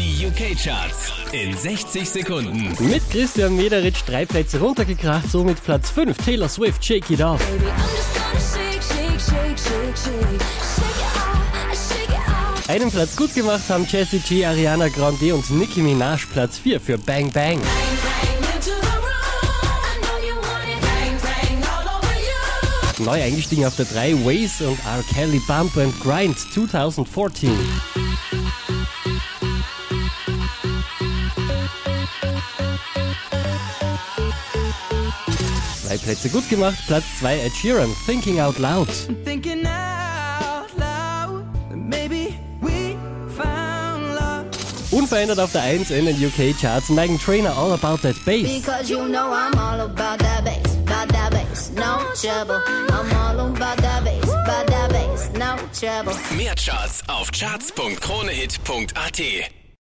Die UK-Charts in 60 Sekunden. Mit Christian Mederitsch drei Plätze runtergekracht, somit Platz 5. Taylor Swift, Shake It Off. Baby, shake, shake, shake, it. Einen Platz gut gemacht haben Jessie G, Ariana Grande und Nicki Minaj Platz 4 für Bang Bang. Bang, bang. Neu eingestiegen auf der 3 Waze und R. Kelly Bump and Grind 2014. Zwei Plätze gut gemacht, Platz 2 Ed Sheeran, Thinking Out Loud. thinking out loud that maybe we found love. Unverändert auf der 1 in den UK-Charts, Megan Trainer All About That Bass. Because you know I'm all about that bass, about that bass, no trouble. I'm all about that bass, about that bass, no trouble. Mehr Charts auf charts.kronehit.at.